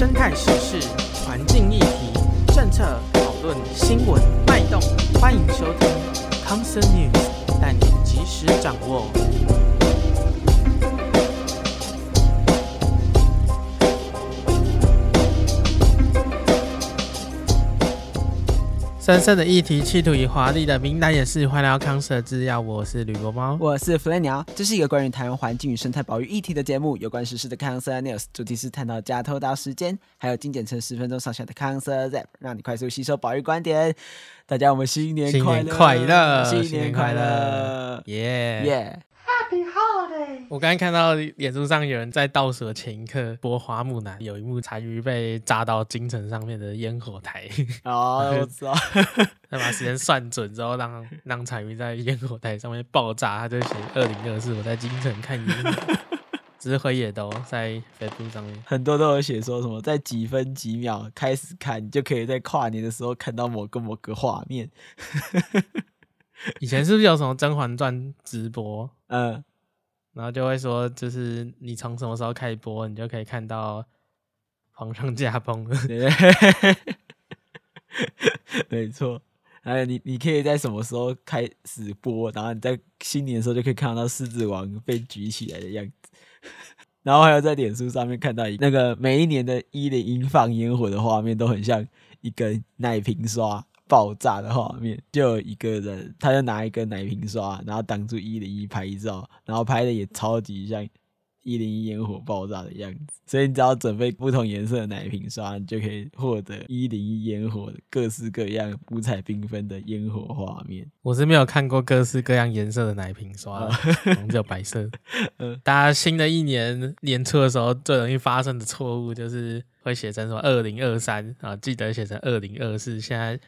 生态时事、环境议题、政策讨论、新闻脉动，欢迎收听康 Sir News，带你及时掌握。深深的议题，企图以华丽的名单也是欢迎来到康 Sir 制药，我是吕国猫，我是弗雷鸟，这是一个关于台湾环境与生态保育议题的节目，有关时事的康 Sir News，主题是探讨加偷到时间，还有精简成十分钟上下的康 Sir Zap，让你快速吸收保育观点。大家，我们新年快乐，新年快乐，新年快乐，耶耶！我刚刚看到脸书上有人在倒数的前一刻播花木兰，有一幕残余被炸到京城上面的烟火台。哦，我知道。他把时间算准之后让，让让残余在烟火台上面爆炸，他就写二零二四我在京城看烟火。只是回野都在 Facebook 上面，很多都有写说什么在几分几秒开始看，你就可以在跨年的时候看到某个某个画面。以前是不是有什么《甄嬛传》直播？嗯。然后就会说，就是你从什么时候开播，你就可以看到皇上驾崩了。没错，还有你，你可以在什么时候开始播，然后你在新年的时候就可以看到狮子王被举起来的样子。然后还有在脸书上面看到一那个每一年的一零一放烟火的画面，都很像一根奶瓶刷。爆炸的画面，就有一个人，他就拿一个奶瓶刷，然后挡住一零一拍照，然后拍的也超级像一零一烟火爆炸的样子。所以你只要准备不同颜色的奶瓶刷，你就可以获得一零一烟火各式各样、五彩缤纷的烟火画面。我是没有看过各式各样颜色的奶瓶刷，只有白色。嗯，大家新的一年年初的时候，最容易发生的错误就是会写成什么二零二三啊，记得写成二零二四。现在。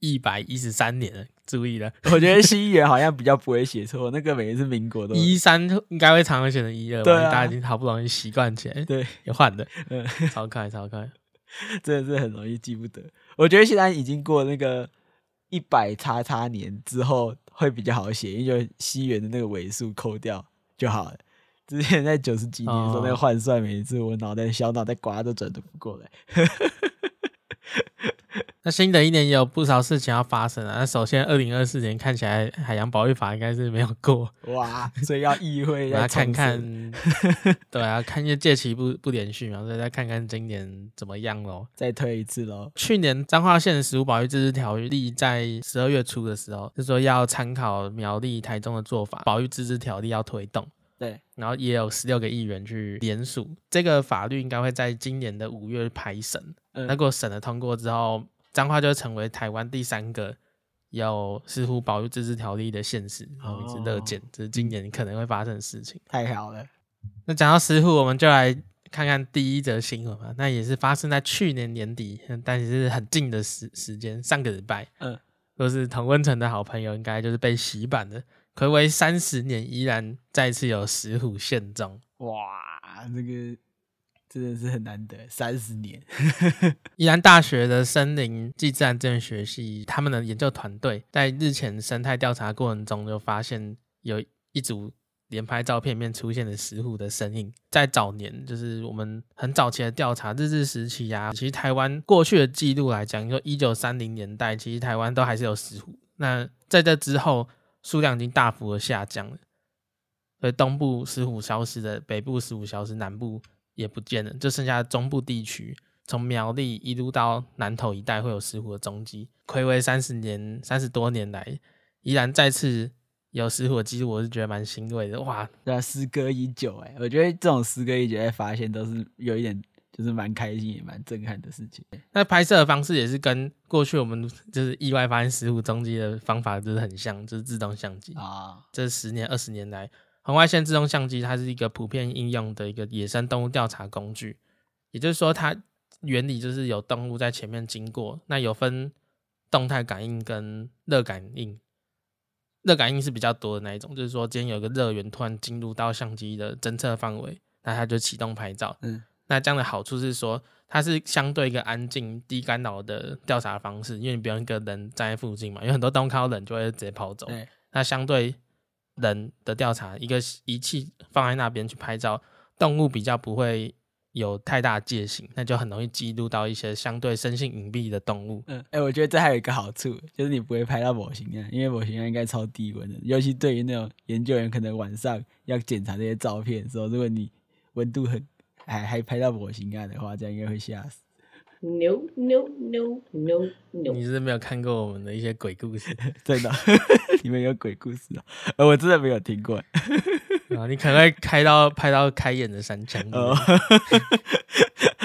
一百一十三年了，注意了。我觉得西元好像比较不会写错，那个每一次民国都一三应该会常常写成一二，对啊，大家已经好不容易习惯起来，对，也换的，嗯，超快超快，真的是很容易记不得。我觉得现在已经过那个一百叉叉年之后会比较好写，因为西元的那个尾数扣掉就好了。之前在九十几年的时候，那个换算每一次我脑袋小脑袋瓜都转得不过来。那新的一年也有不少事情要发生啊。那首先，二零二四年看起来海洋保育法应该是没有过哇，所以要议会 来看看。对啊，看一下届期不不连续嘛，所以再看看今年怎么样喽，再推一次喽。去年彰化县食物保育自治条例在十二月初的时候，就说要参考苗栗、台中的做法，保育自治条例要推动。对，然后也有十六个议员去联署，这个法律应该会在今年的五月排审。嗯，如果审了通过之后。彰化就成为台湾第三个有石虎保育自治条例的县市，然后一直乐见，这是今年可能会发生的事情。太好了，那讲到石虎，我们就来看看第一则新闻吧。那也是发生在去年年底，但也是很近的时时间，上个礼拜。嗯，若是同温城的好朋友，应该就是被洗版的，睽违三十年，依然再次有石虎现踪。哇，这个。真的是很难得，三十年。宜兰大学的森林暨自然资源学系，他们的研究团队在日前生态调查过程中，就发现有一组连拍照片面出现的石虎的身影。在早年，就是我们很早期的调查，日治时期啊，其实台湾过去的记录来讲，说一九三零年代，其实台湾都还是有石虎。那在这之后，数量已经大幅的下降了，所以东部石虎消失的，北部石虎消失，南部。也不见了，就剩下中部地区，从苗栗一路到南投一带会有石虎的踪迹。睽违三十年、三十多年来，依然再次有石虎的记录，我是觉得蛮欣慰的。哇，对啊，时隔已久，哎，我觉得这种时隔已久的发现都是有一点，就是蛮开心也蛮震撼的事情。那拍摄的方式也是跟过去我们就是意外发现石虎踪迹的方法就是很像，就是自动相机啊。这十年、二十年来。红外线自动相机，它是一个普遍应用的一个野生动物调查工具。也就是说，它原理就是有动物在前面经过，那有分动态感应跟热感应。热感应是比较多的那一种，就是说今天有一个热源突然进入到相机的侦测范围，那它就启动拍照。嗯，那这样的好处是说，它是相对一个安静、低干扰的调查方式，因为你不用一个人站在附近嘛，有很多动物看到人就会直接跑走。对，那相对。人的调查，一个仪器放在那边去拍照，动物比较不会有太大戒心，那就很容易激怒到一些相对生性隐蔽的动物。嗯，哎、我觉得这还有一个好处，就是你不会拍到模型啊，因为模型应该超低温的，尤其对于那种研究员可能晚上要检查这些照片的时候，如果你温度很还还拍到模型啊的话，这样应该会吓死。No no no no no！你是没有看过我们的一些鬼故事？真的，里面有鬼故事啊？呃，我真的没有听过。啊，你可能会开到拍到开眼的山枪哦。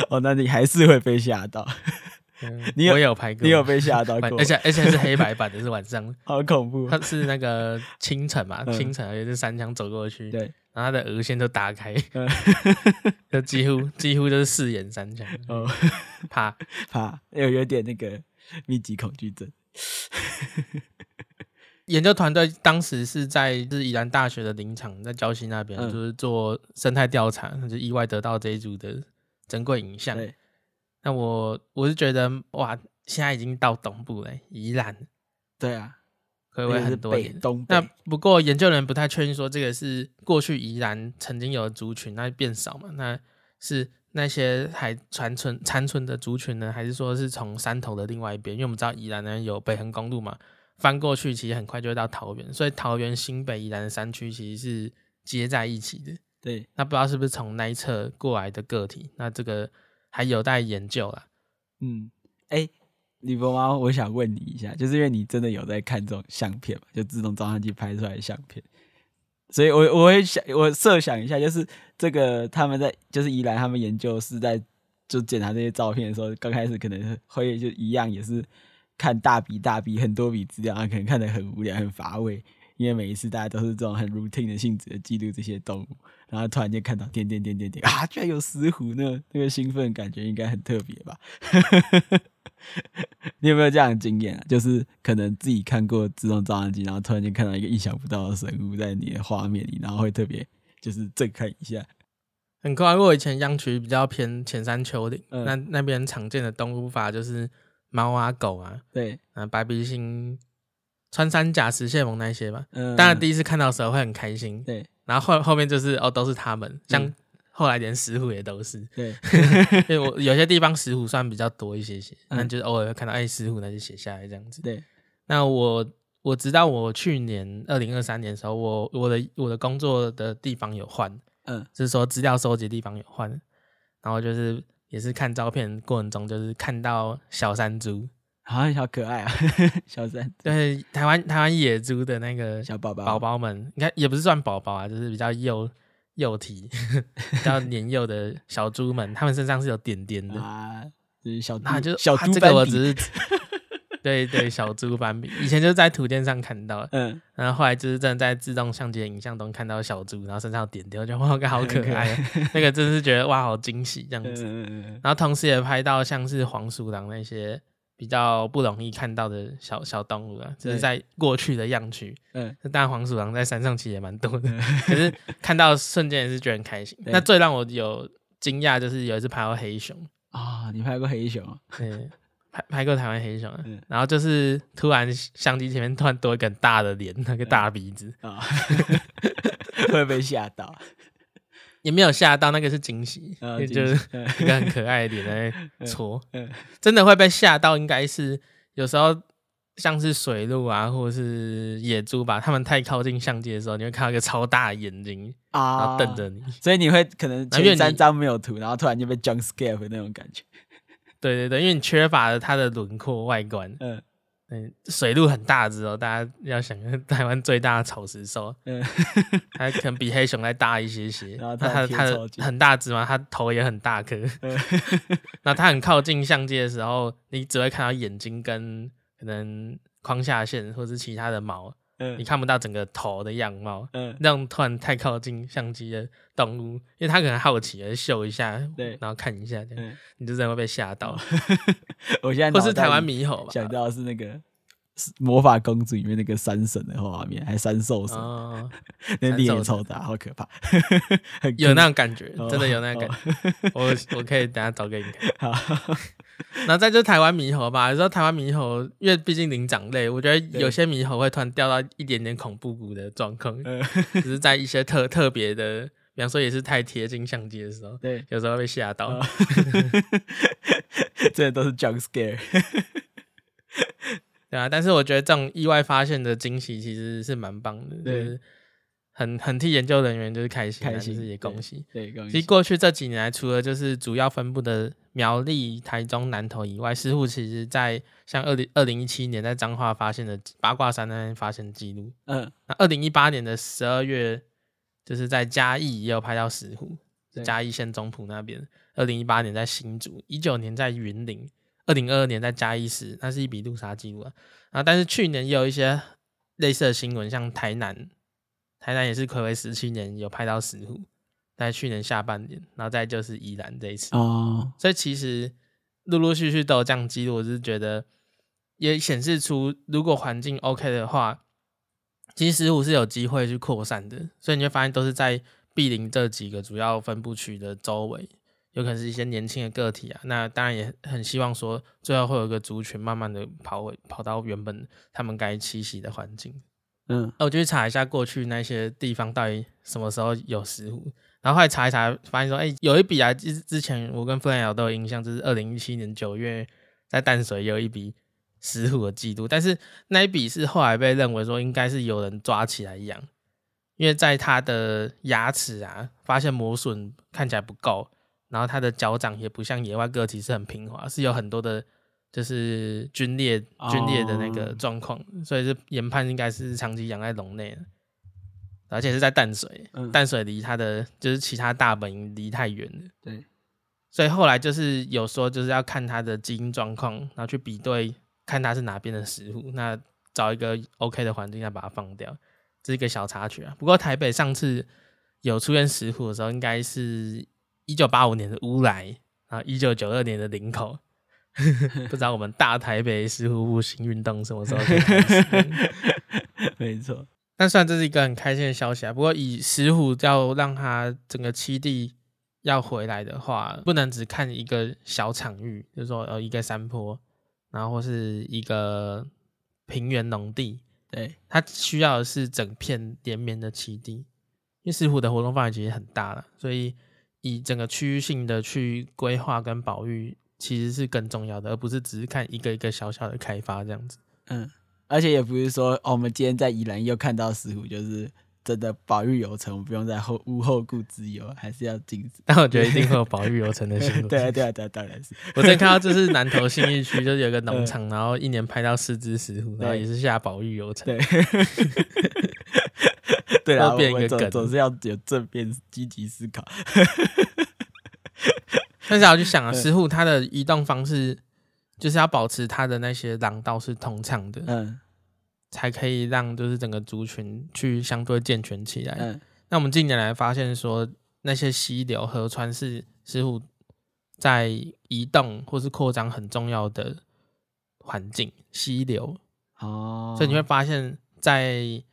哦，那你还是会被吓到。嗯、你有我有拍过，你有被吓到过？而且而且是黑白版的，是晚上，好恐怖。它是那个清晨嘛，清晨而且是三枪走过去，对，然后它的额线都打开，嗯、就几乎几乎就是四眼三枪。哦。怕怕，有有点那个密集恐惧症。研究团队当时是在是宜兰大学的林场，在礁溪那边，嗯、就是做生态调查，就意外得到这一组的珍贵影像。对那我我是觉得哇，现在已经到东部了，宜兰。对啊，可以会很多年。东那不过研究人不太确定说这个是过去宜兰曾经有的族群，那变少嘛？那是。那些还残存残存的族群呢？还是说是从山头的另外一边？因为我们知道宜兰呢有北横公路嘛，翻过去其实很快就会到桃园，所以桃园新北宜兰的山区其实是接在一起的。对，那不知道是不是从那一侧过来的个体？那这个还有待研究啦。嗯，哎、李伯妈，我想问你一下，就是因为你真的有在看这种相片嘛？就自动照相机拍出来的相片。所以我，我会想，我设想一下，就是这个他们在，就是宜兰他们研究是在就检查这些照片的时候，刚开始可能会就一样，也是看大笔大笔很多笔资料啊，可能看得很无聊、很乏味，因为每一次大家都是这种很 routine 的性质的记录这些动物，然后突然间看到点点点点点啊，居然有石虎，呢那个兴奋感觉应该很特别吧。你有没有这样的经验啊？就是可能自己看过自动照相机，然后突然间看到一个意想不到的生物在你的画面里，然后会特别就是震撼一下。很快，我以前央区比较偏浅山丘陵，嗯、那那边常见的动物法就是猫啊、狗啊，对，啊，白鼻星、穿山甲、石蟹獴那些吧。嗯，当然第一次看到的时候会很开心，对，然后后后面就是哦，都是他们，像。嗯后来连石虎也都是，对，因为我有些地方石虎算比较多一些些，那、嗯、就是偶尔会看到哎石虎，那就写下来这样子。对，那我我知道我去年二零二三年的时候，我我的我的工作的地方有换，嗯，就是说资料收集的地方有换，然后就是也是看照片过程中，就是看到小山猪，好像好可爱啊，小山猪，对，台湾台湾野猪的那个小宝宝宝宝们，应该也不是算宝宝啊，就是比较幼。幼体 比较年幼的小猪们，他们身上是有点点的啊，就是小啊，就小猪。这个我只是 对对小猪斑比，以前就是在图鉴上看到，嗯，然后后来就是真的在自动相机的影像中看到小猪，然后身上有点点，我觉得哇，好可爱啊，那个真是觉得哇，好惊喜这样子。然后同时也拍到像是黄鼠狼那些。比较不容易看到的小小动物啊，就是在过去的样区。嗯，当然黄鼠狼在山上其实也蛮多的，可是看到瞬间也是觉得很开心。那最让我有惊讶就是有一次拍到黑熊啊，你拍过黑熊？对，拍拍过台湾黑熊啊。然后就是突然相机前面突然多一个很大的脸，那个大鼻子啊，会被吓到。也没有吓到，那个是惊喜，哦、就是一个很可爱的脸在戳，真的会被吓到。应该是有时候像是水鹿啊，或者是野猪吧，他们太靠近相机的时候，你会看到一个超大的眼睛啊，然后瞪着你，所以你会可能前三张没有图，然后突然就被 jump scare 的那种感觉。对对对，因为你缺乏了它的轮廓外观。嗯。嗯，水鹿很大只哦，大家要想台湾最大的草食兽，嗯，它可能比黑熊再大一些些。然后它它它很大只嘛，它头也很大颗。嗯、然后它很靠近相机的时候，你只会看到眼睛跟可能框下线或是其他的毛，嗯，你看不到整个头的样貌。嗯，那种突然太靠近相机的动物，因为它可能好奇而秀一下，对，然后看一下这样，嗯、你就真的会被吓到。我现在不是台湾猕猴吧？想到的是那个魔法公主里面那个山神的画面，还三兽神，哦、那脸超大，好可怕，有那种感觉，真的有那种感觉。哦、我我可以等下找给你看。好，然后再就是台湾猕猴吧。有时候台湾猕猴，因为毕竟灵长类，我觉得有些猕猴会突然掉到一点点恐怖谷的状况，只是在一些特特别的比方说也是太贴近相机的时候，对，有时候会被吓到。哦、这都是 jump scare。对啊，但是我觉得这种意外发现的惊喜其实是蛮棒的，对就是很 很替研究人员就是开心，开心就是也恭喜。对，对，恭喜。其实过去这几年来，除了就是主要分布的苗栗、台中、南投以外，石虎其实在像二零二零一七年在彰化发现的八卦山那边发现记录，嗯，那二零一八年的十二月，就是在嘉义也有拍到石虎，嘉义县中埔那边，二零一八年在新竹，一九年在云林。二零二二年在嘉义市，那是一笔路杀记录啊。啊，但是去年也有一些类似的新闻，像台南，台南也是睽违十七年有拍到石虎，在去年下半年，然后再就是宜兰这一次。哦，所以其实陆陆续续都有这样记录，我是觉得也显示出，如果环境 OK 的话，其实石虎是有机会去扩散的。所以你会发现都是在毗邻这几个主要分布区的周围。有可能是一些年轻的个体啊，那当然也很希望说，最后会有一个族群慢慢的跑回跑到原本他们该栖息的环境。嗯，那我就去查一下过去那些地方到底什么时候有石虎，然后后来查一查，发现说，哎、有一笔啊，之之前我跟傅兰瑶都有印象，就是二零一七年九月在淡水有一笔石虎的记录，但是那一笔是后来被认为说应该是有人抓起来养，因为在它的牙齿啊发现磨损看起来不够。然后它的脚掌也不像野外个体是很平滑，是有很多的，就是龟裂、龟裂的那个状况，所以是研判应该是长期养在笼内，而且是在淡水，嗯、淡水离它的就是其他大本营离太远了，对，所以后来就是有说就是要看它的基因状况，然后去比对看它是哪边的石虎，那找一个 OK 的环境再把它放掉，这是一个小插曲啊。不过台北上次有出现石虎的时候，应该是。一九八五年的乌来，然后一九九二年的林口，不知道我们大台北石虎步行运动什么时候开始？没错，但算这是一个很开心的消息啊。不过以石虎要让它整个栖地要回来的话，不能只看一个小场域，就是说呃一个山坡，然后或是一个平原农地，对，它需要的是整片连绵的栖地，因为石虎的活动范围其实很大了，所以。以整个区域性的去规划跟保育，其实是更重要的，而不是只是看一个一个小小的开发这样子。嗯，而且也不是说，哦，我们今天在宜兰又看到石虎，就是真的保育有成，我们不用再后无后顾之忧，还是要禁止。但我觉得一定会有保育有成的新闻。对啊，对啊，对啊，当然是。我最近看到就是南投信义区，就是有个农场，然后一年拍到四只石虎，然后也是下保育有成。对。对啊，变一个梗，总是要有正面积极思考。但是我就想啊，石虎它的移动方式就是要保持它的那些廊道是通畅的，嗯，才可以让就是整个族群去相对健全起来。嗯，那我们近年来发现说，那些溪流、河川是石虎在移动或是扩张很重要的环境。溪流哦，所以你会发现在。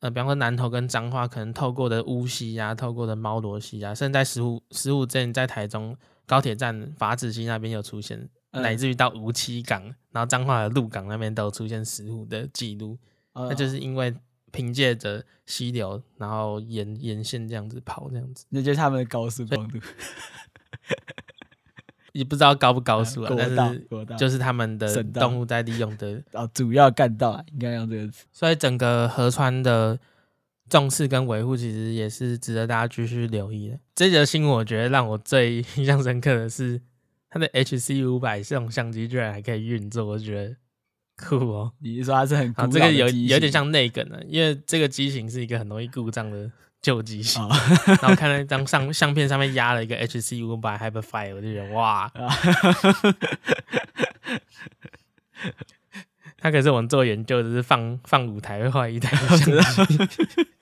呃，比方说南投跟彰化，可能透过的乌溪啊，透过的猫罗溪啊，甚至在石虎石虎镇，在台中高铁站法子溪那边有出现，嗯、乃至于到梧栖港，然后彰化的鹿港那边都有出现石虎的记录，哦、那就是因为凭借着溪流，然后沿沿线这样子跑，这样子，那就是他们的高速公路。也不知道高不高速啊，但是就是他们的动物在利用的啊，主要干道啊，应该用这个词。所以整个河川的重视跟维护，其实也是值得大家继续留意的。这则新闻我觉得让我最 印象深刻的是，它的 HC 五百这种相机居然还可以运作，我觉得酷哦。你是说它是很酷？这个有有点像内梗的，因为这个机型是一个很容易故障的。旧机型，哦、然后看到 一张相相片上面压了一个 HC 五百 Hyperfire，我就觉得哇，他可是我们做研究的，是放放五台会坏一台相机，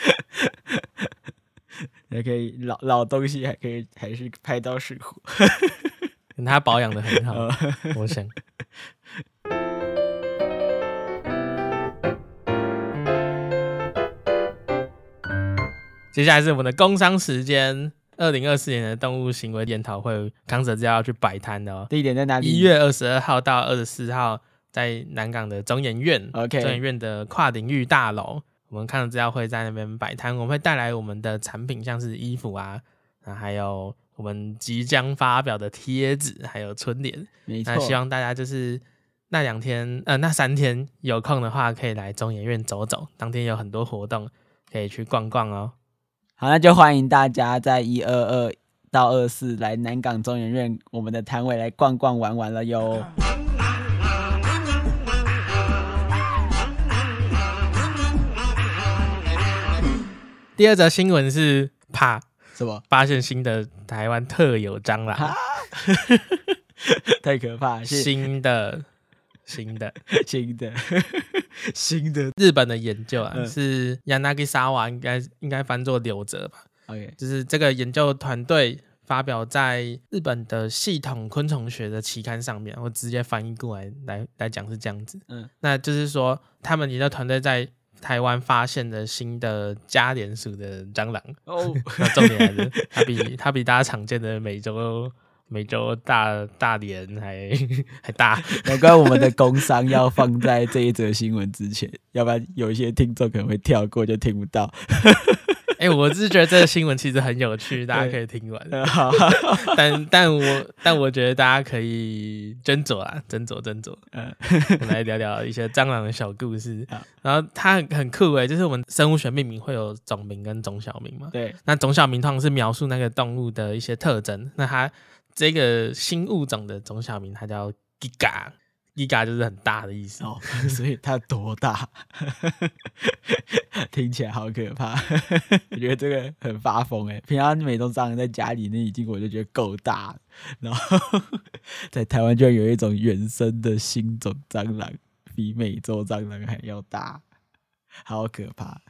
还可以老老东西还可以还是拍到石虎，他保养的很好，哦、我想。接下来是我们的工商时间，二零二四年的动物行为研讨会，康 Sir 就要去摆摊的哦。地点在哪里？一月二十二号到二十四号，在南港的中研院。OK，中研院的跨领域大楼我们看了资料会在那边摆摊，我们会带来我们的产品，像是衣服啊，啊还有我们即将发表的贴纸，还有春联。没错。那希望大家就是那两天，呃，那三天有空的话，可以来中研院走走。当天有很多活动，可以去逛逛哦。好，那就欢迎大家在一二二到二四来南港中研院我们的摊位来逛逛玩玩了哟。第二则新闻是怕什么？发现新的台湾特有蟑螂，太可怕！新的、新的、新的、新的日本的研究啊，嗯、是 Yanagisawa，应该应该翻作柳泽吧？OK，就是这个研究团队发表在日本的系统昆虫学的期刊上面，我直接翻译过来来来讲是这样子。嗯，那就是说他们研究团队在台湾发现的新的加连属的蟑螂哦，那重点来了，它比它比大家常见的美洲美洲大大连还 还大。难怪我们的工商要放在这一则新闻之前，要不然有一些听众可能会跳过就听不到。哎、欸，我是觉得这个新闻其实很有趣，大家可以听完。但但我但我觉得大家可以斟酌啊，斟酌斟酌。嗯，我们来聊聊一些蟑螂的小故事。然后它很很酷诶，就是我们生物学命名会有种名跟种小名嘛。对。那种小名通常是描述那个动物的一些特征。那它这个新物种的种小名，它叫 Giga。Giga 就是很大的意思哦，所以它多大？听起来好可怕。我觉得这个很发疯诶，平常美洲蟑螂在家里那已经我就觉得够大，然后在台湾居然有一种原生的新种蟑螂，比美洲蟑螂还要大，好可怕。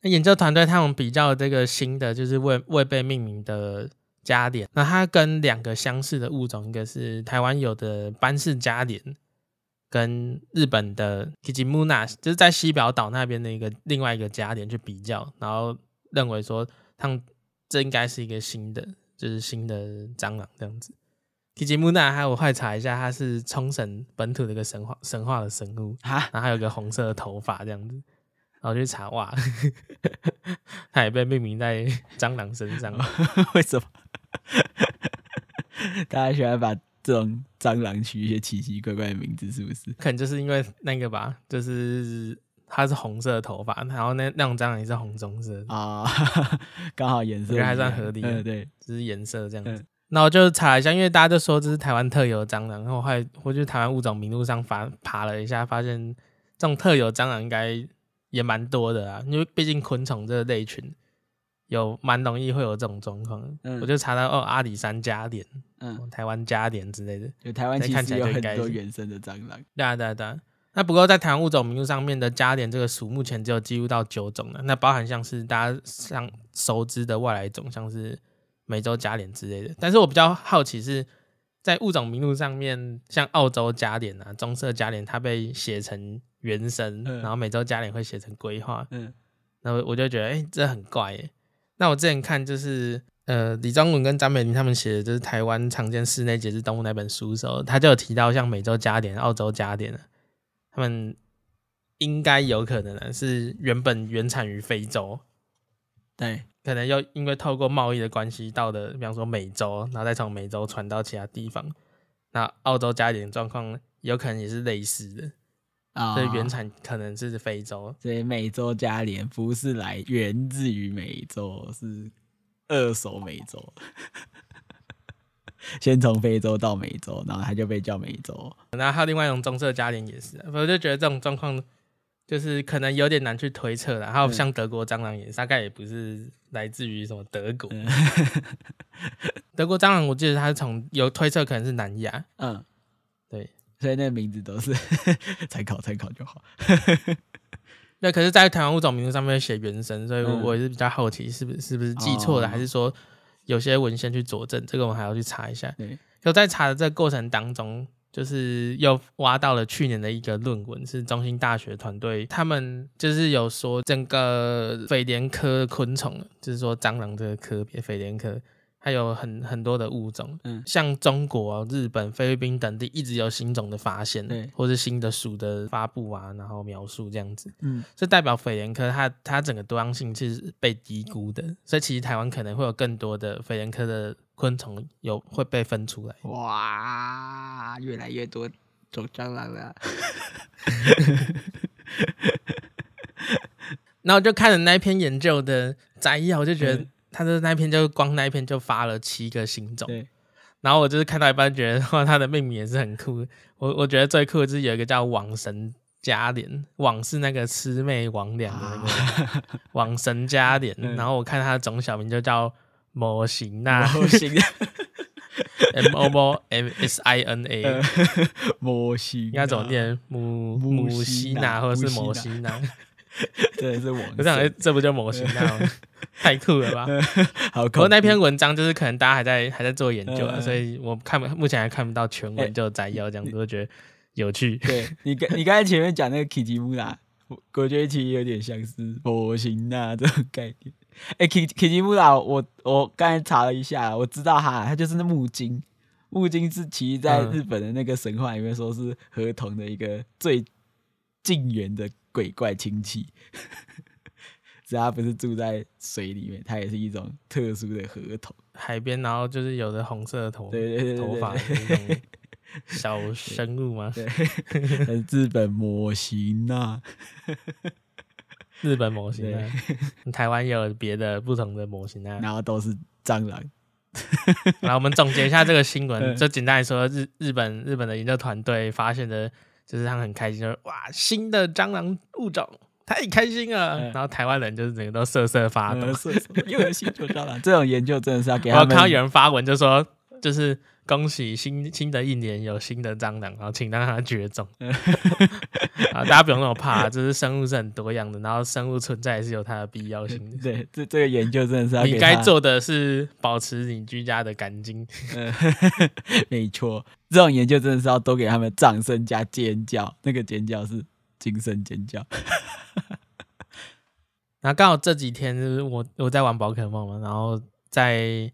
那研究团队他们比较这个新的，就是未未被命名的。加点，那它跟两个相似的物种，一个是台湾有的斑氏加点，跟日本的 Kijimuna，就是在西表岛那边的一个另外一个加点去比较，然后认为说，他们这应该是一个新的，就是新的蟑螂这样子。Kijimuna 还有我快查一下，它是冲绳本土的一个神话神话的生物啊，然后还有个红色的头发这样子。然后去查哇，它也被命名在 蟑螂身上，为什么？大家喜欢把这种蟑螂取一些奇奇怪怪的名字，是不是？可能就是因为那个吧，就是它是红色的头发，然后那那种蟑螂也是红棕色啊，刚好颜色我觉得还算合理。嗯，对，只是颜色这样子。那、嗯、我就查一下，因为大家都说这是台湾特有的蟑螂，然后我还我就台湾物种名录上爬爬了一下，发现这种特有蟑螂应该。也蛮多的啊，因为毕竟昆虫这个类群有蛮容易会有这种状况。嗯，我就查到哦，阿里山加点，嗯，台湾加点之类的。有台湾其实有很多原生的蟑螂。对啊，对啊，对啊。那不过在台湾物种名录上面的加点这个属，目前只有记录到九种了。那包含像是大家像熟知的外来种，像是美洲加点之类的。但是我比较好奇是在物种名录上面，像澳洲加点啊，棕色加点，它被写成。原生，然后美洲加点会写成龟化，嗯，那我我就觉得，哎、欸，这很怪耶。那我之前看就是，呃，李庄文跟张美玲他们写的，就是台湾常见室内节肢动物那本书的时候，他就有提到像美洲加点、澳洲加点，他们应该有可能呢是原本原产于非洲，对，可能又因为透过贸易的关系到的，比方说美洲，然后再从美洲传到其他地方。那澳洲加点状况有可能也是类似的。啊，所以原产可能是非洲，所以美洲加脸不是来源自于美洲，是二手美洲，先从非洲到美洲，然后它就被叫美洲。然后还有另外一种棕色加脸也是，我就觉得这种状况就是可能有点难去推测了。然后像德国蟑螂也是，大概也不是来自于什么德国，嗯、德国蟑螂我记得它是从有推测可能是南亚，嗯，对。所以那个名字都是 参考参考就好。那可是，在台湾物种名录上面写原生，所以我也是比较好奇，是不是是不是记错了，还是说有些文献去佐证？这个我还要去查一下。对就在查的这个过程当中，就是又挖到了去年的一个论文，是中兴大学团队，他们就是有说整个蜚蠊科昆虫，就是说蟑螂这个科别蜚蠊科还有很很多的物种，嗯，像中国、日本、菲律宾等地一直有新种的发现，对，或是新的属的发布啊，然后描述这样子，嗯，这代表蜚蠊科它它整个多样性其实是被低估的，所以其实台湾可能会有更多的蜚蠊科的昆虫有会被分出来。哇，越来越多种蟑螂了。然后就看了那篇研究的摘要，我就觉得他的那篇就光那一篇就发了七个新种。对。然后我就是看到一半，觉得哇，它的命名也是很酷。我我觉得最酷的就是有一个叫网神加脸，网是那个魑魅魍魉的那个 网神加脸。然后我看它的种小名就叫模型那，模型 M O M M S I N A，模型应该怎么念？母母西娜，或者是模西那？对，是我。我想，这不就模型那吗？太酷了吧！好，不过那篇文章就是可能大家还在还在做研究啊，所以我看目前还看不到全文就摘要这样子，我觉得有趣。对你刚你刚才前面讲那个 Kitimura，我觉得其实有点像是模型那这种概念。哎，Kitimura，我我刚才查了一下，我知道哈，它就是那木精。木精是其实在日本的那个神话里面说是河童的一个最近缘的鬼怪亲戚。只要不是住在水里面，它也是一种特殊的河童。海边，然后就是有的红色的头，对对对，头发那种 小生物吗？对，日本模型啊，日本模型啊，台湾也有别的不同的模型啊，然后都是蟑螂。来，我们总结一下这个新闻，就简单来说，日日本日本的研究团队发现的，就是他们很开心，就是哇，新的蟑螂物种。太开心了，嗯、然后台湾人就是整个都瑟瑟发抖，又有新种蟑螂。这种研究真的是要给他们。我看到有人发文就说，就是恭喜新新的一年有新的蟑螂，然后请让它绝种。啊，大家不用那么怕，就是生物是很多样的，然后生物存在也是有它的必要性的。对，这这个研究真的是要你该做的是保持你居家的干净。嗯、没错，这种研究真的是要多给他们掌声加尖叫，那个尖叫是。精神尖叫，然后刚好这几天就是我我在玩宝可梦嘛，然后在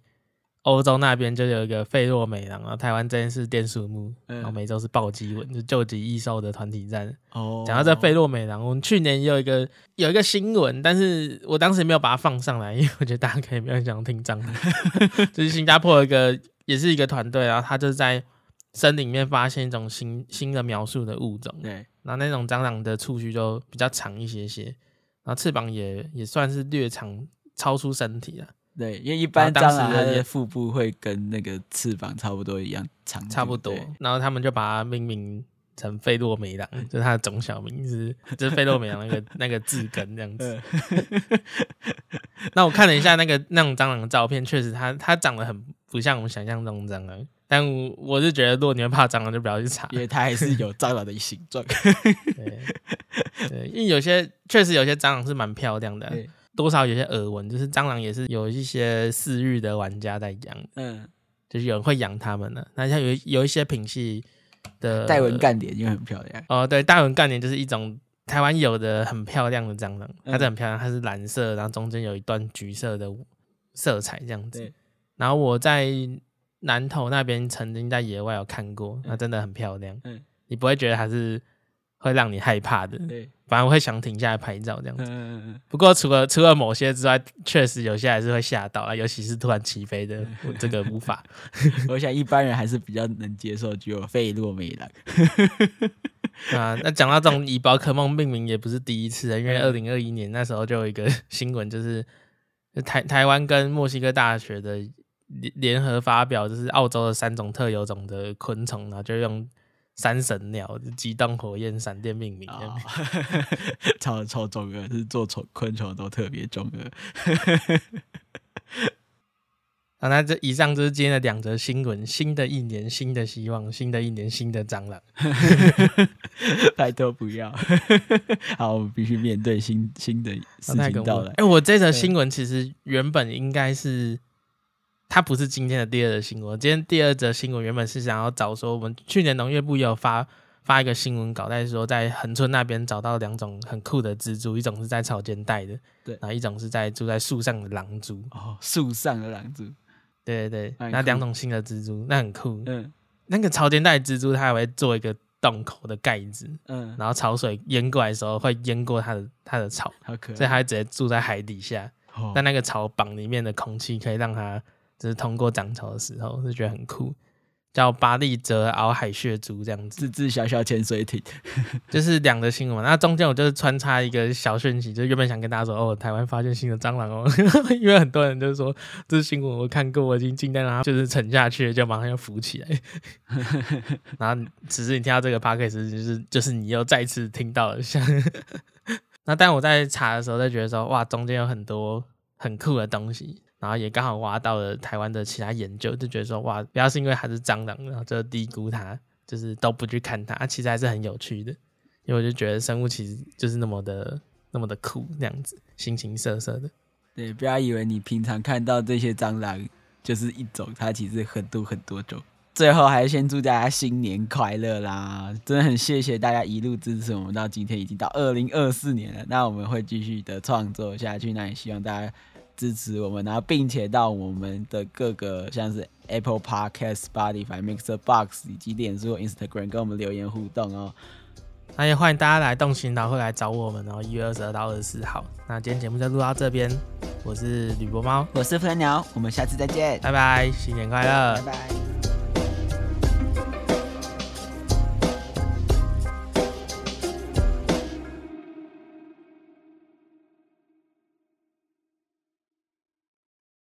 欧洲那边就有一个费洛美狼，然后台湾这边是电树木，然后美洲是暴击文，就救急异兽的团体战。哦，讲到这费洛美狼，我们去年也有一个有一个新闻，但是我当时没有把它放上来，因为我觉得大家可以没有想听脏的。就是新加坡一个也是一个团队，然后他就是在森林里面发现一种新新的描述的物种。对。然后那种蟑螂的触须就比较长一些些，然后翅膀也也算是略长，超出身体了。对，因为一般蟑螂的腹部会跟那个翅膀差不多一样长，差不多。然后他们就把它命名成费洛美朗，就是它的种小名是，就是费洛美朗那个那个字根这样子。那我看了一下那个那种蟑螂的照片，确实它它长得很不像我们想象中蟑螂。但我是觉得，如果你们怕蟑螂，就不要去查，因为它还是有蟑螂的形状。对，因为有些确实有些蟑螂是蛮漂亮的，对多少有些耳闻，就是蟑螂也是有一些饲育的玩家在养，嗯，就是有人会养它们的。那像有有一些品系的带纹干点就很漂亮。哦，对，带纹干点就是一种台湾有的很漂亮的蟑螂，它是很漂亮，它是蓝色，然后中间有一段橘色的色彩这样子。然后我在。南投那边曾经在野外有看过，那真的很漂亮。嗯，你不会觉得它是会让你害怕的，对，反而会想停下来拍照这样子。嗯嗯嗯。不过除了除了某些之外，确实有些还是会吓到啊，尤其是突然起飞的，我这个无法。我想一般人还是比较能接受，就费洛美兰。啊，那讲到这种以宝可梦命名也不是第一次了，因为二零二一年那时候就有一个 新闻，就是台台湾跟墨西哥大学的。联联合发表，就是澳洲的三种特有种的昆虫，然后就用山神鸟、机动火焰、闪电命名，哦、超超中二，是做虫昆虫都特别中二。好，那这以上就是今天的两则新闻。新的一年，新的希望；新的一年，新的蟑螂。拜托不要。好，我们必须面对新新的事情到来。哎、欸，我这则新闻其实原本应该是。它不是今天的第二则新闻。今天第二则新闻原本是想要找说，我们去年农业部也有发发一个新闻稿，在说在恒春那边找到两种很酷的蜘蛛，一种是在草间带的，对，然后一种是在住在树上的狼蛛。哦，树上的狼蛛，对对对，那两种新的蜘蛛，那很酷。嗯那个草间带蜘蛛，它还会做一个洞口的盖子，嗯，然后潮水淹过来的时候会淹过它的它的草，好可爱。所以它会直接住在海底下。哦但那个草绑里面的空气可以让它就是通过涨潮的时候，就觉得很酷。叫巴利泽鳌海血族这样子，自制小小潜水艇，就是两个新闻。那中间我就是穿插一个小讯息，就原本想跟大家说，哦，台湾发现新的蟑螂哦，因为很多人就是说这新闻，我看过，我已经惊呆了，就是沉下去，就马上又浮起来。然后只是你听到这个 podcast 就是就是你又再次听到了像。那但我在查的时候，就觉得说，哇，中间有很多很酷的东西。然后也刚好挖到了台湾的其他研究，就觉得说哇，不要是因为它是蟑螂，然后就低估它，就是都不去看它，其实还是很有趣的。因为我就觉得生物其实就是那么的那么的酷，那样子形形色色的。对，不要以为你平常看到这些蟑螂就是一种，它其实很多很多种。最后还是先祝大家新年快乐啦！真的很谢谢大家一路支持我们到今天，已经到二零二四年了。那我们会继续的创作下去，那也希望大家。支持我们，然后并且到我们的各个像是 Apple Podcast、Spotify、Mixer Box 以及脸书、Instagram 跟我们留言互动哦。那也欢迎大家来动心岛会来找我们哦，一月二十二到二十四号。那今天节目就录到这边，我是吕博猫，我是飞鸟，我们下次再见，拜拜，新年快乐，拜拜。